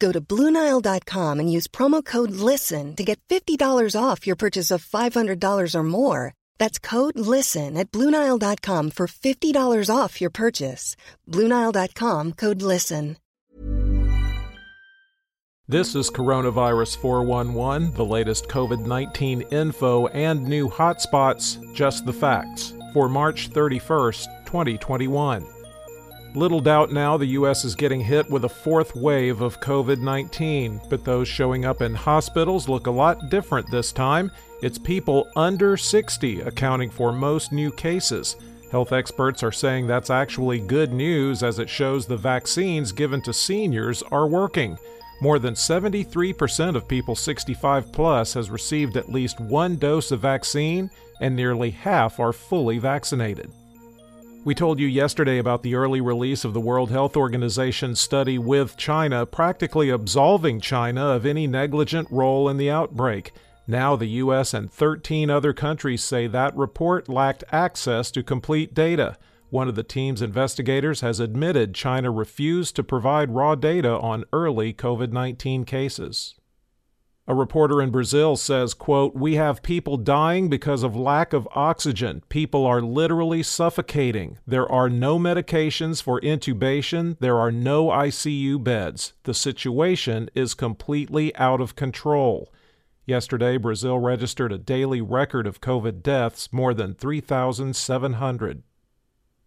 Go to Bluenile.com and use promo code LISTEN to get $50 off your purchase of $500 or more. That's code LISTEN at Bluenile.com for $50 off your purchase. Bluenile.com code LISTEN. This is Coronavirus 411, the latest COVID 19 info and new hotspots, just the facts, for March 31st, 2021. Little doubt now the U.S. is getting hit with a fourth wave of COVID 19, but those showing up in hospitals look a lot different this time. It's people under 60 accounting for most new cases. Health experts are saying that's actually good news as it shows the vaccines given to seniors are working. More than 73% of people 65 plus has received at least one dose of vaccine, and nearly half are fully vaccinated. We told you yesterday about the early release of the World Health Organization study with China, practically absolving China of any negligent role in the outbreak. Now, the U.S. and 13 other countries say that report lacked access to complete data. One of the team's investigators has admitted China refused to provide raw data on early COVID 19 cases. A reporter in Brazil says, quote, "We have people dying because of lack of oxygen. People are literally suffocating. There are no medications for intubation. There are no ICU beds. The situation is completely out of control." Yesterday, Brazil registered a daily record of COVID deaths, more than 3,700.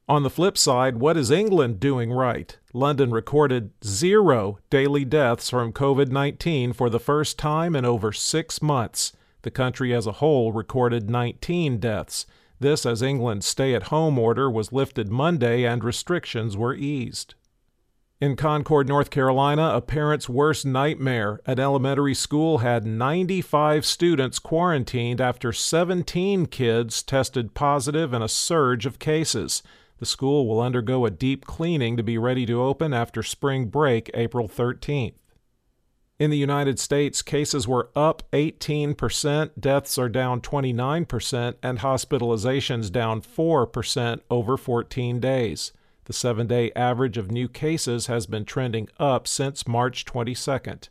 On the flip side, what is England doing right? London recorded zero daily deaths from COVID 19 for the first time in over six months. The country as a whole recorded 19 deaths. This as England's stay at home order was lifted Monday and restrictions were eased. In Concord, North Carolina, a parent's worst nightmare. An elementary school had 95 students quarantined after 17 kids tested positive in a surge of cases. The school will undergo a deep cleaning to be ready to open after spring break April 13th. In the United States, cases were up 18%, deaths are down 29%, and hospitalizations down 4% over 14 days. The seven day average of new cases has been trending up since March 22nd.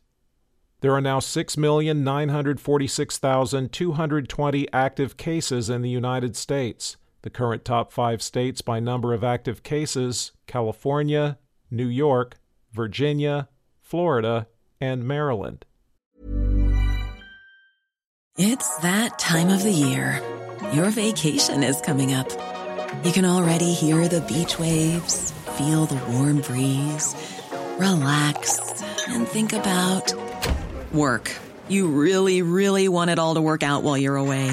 There are now 6,946,220 active cases in the United States. The current top five states by number of active cases California, New York, Virginia, Florida, and Maryland. It's that time of the year. Your vacation is coming up. You can already hear the beach waves, feel the warm breeze, relax, and think about work. You really, really want it all to work out while you're away.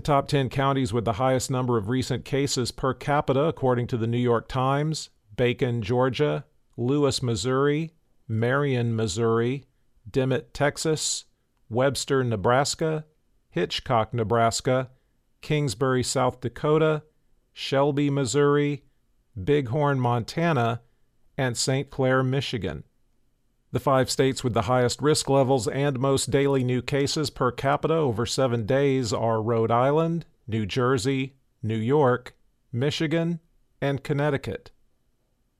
The top 10 counties with the highest number of recent cases per capita, according to the New York Times Bacon, Georgia, Lewis, Missouri, Marion, Missouri, Dimmitt, Texas, Webster, Nebraska, Hitchcock, Nebraska, Kingsbury, South Dakota, Shelby, Missouri, Bighorn, Montana, and St. Clair, Michigan. The five states with the highest risk levels and most daily new cases per capita over seven days are Rhode Island, New Jersey, New York, Michigan, and Connecticut.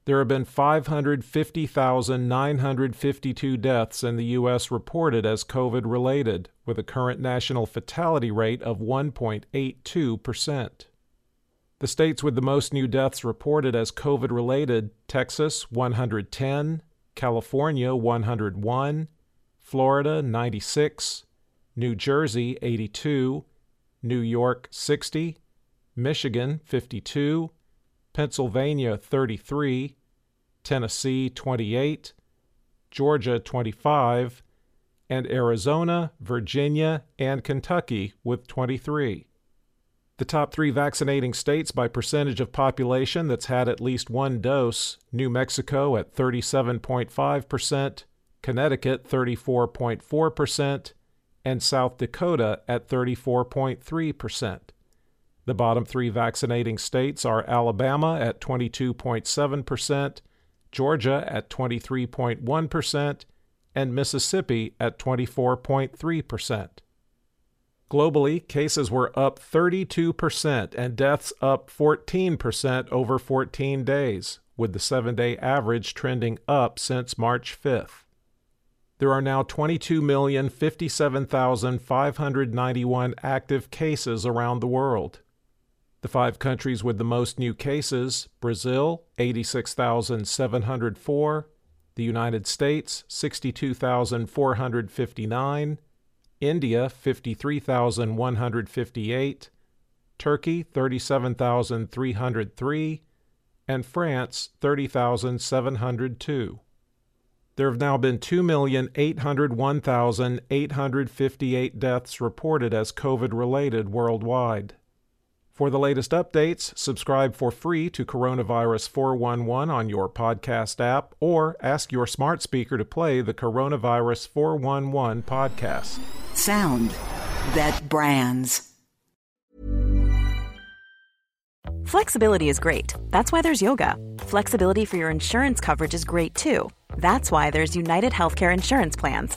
There have been 550,952 deaths in the U.S. reported as COVID related, with a current national fatality rate of 1.82%. The states with the most new deaths reported as COVID related Texas 110, California 101, Florida 96, New Jersey 82, New York 60, Michigan 52, Pennsylvania 33, Tennessee 28, Georgia 25, and Arizona, Virginia, and Kentucky with 23. The top three vaccinating states by percentage of population that's had at least one dose New Mexico at 37.5%, Connecticut 34.4%, and South Dakota at 34.3%. The bottom three vaccinating states are Alabama at 22.7%, Georgia at 23.1%, and Mississippi at 24.3%. Globally, cases were up 32% and deaths up 14% over 14 days, with the seven day average trending up since March 5th. There are now 22,057,591 active cases around the world. The five countries with the most new cases Brazil, 86,704, the United States, 62,459, India 53,158, Turkey 37,303, and France 30,702. There have now been 2,801,858 deaths reported as COVID related worldwide. For the latest updates, subscribe for free to Coronavirus 411 on your podcast app or ask your smart speaker to play the Coronavirus 411 podcast. Sound that brands. Flexibility is great. That's why there's yoga. Flexibility for your insurance coverage is great too. That's why there's United Healthcare Insurance Plans.